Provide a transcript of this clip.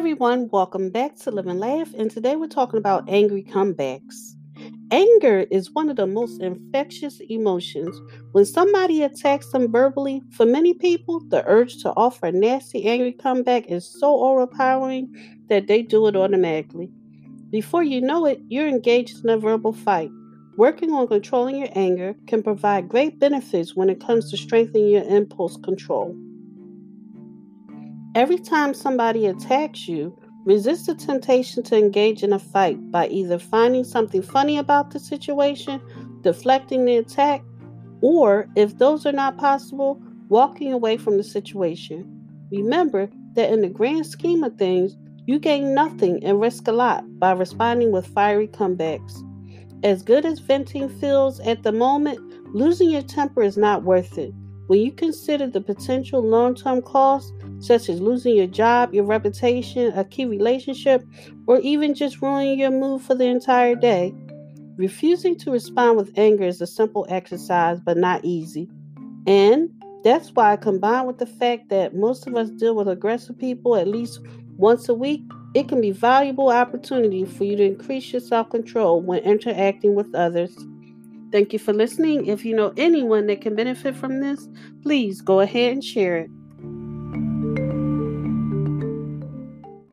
everyone, welcome back to Live and Laugh, and today we're talking about angry comebacks. Anger is one of the most infectious emotions. When somebody attacks them verbally, for many people, the urge to offer a nasty, angry comeback is so overpowering that they do it automatically. Before you know it, you're engaged in a verbal fight. Working on controlling your anger can provide great benefits when it comes to strengthening your impulse control. Every time somebody attacks you, resist the temptation to engage in a fight by either finding something funny about the situation, deflecting the attack, or, if those are not possible, walking away from the situation. Remember that in the grand scheme of things, you gain nothing and risk a lot by responding with fiery comebacks. As good as venting feels at the moment, losing your temper is not worth it. When you consider the potential long term costs, such as losing your job, your reputation, a key relationship, or even just ruining your mood for the entire day, refusing to respond with anger is a simple exercise but not easy. And that's why, combined with the fact that most of us deal with aggressive people at least once a week, it can be valuable opportunity for you to increase your self-control when interacting with others. Thank you for listening. If you know anyone that can benefit from this, please go ahead and share it.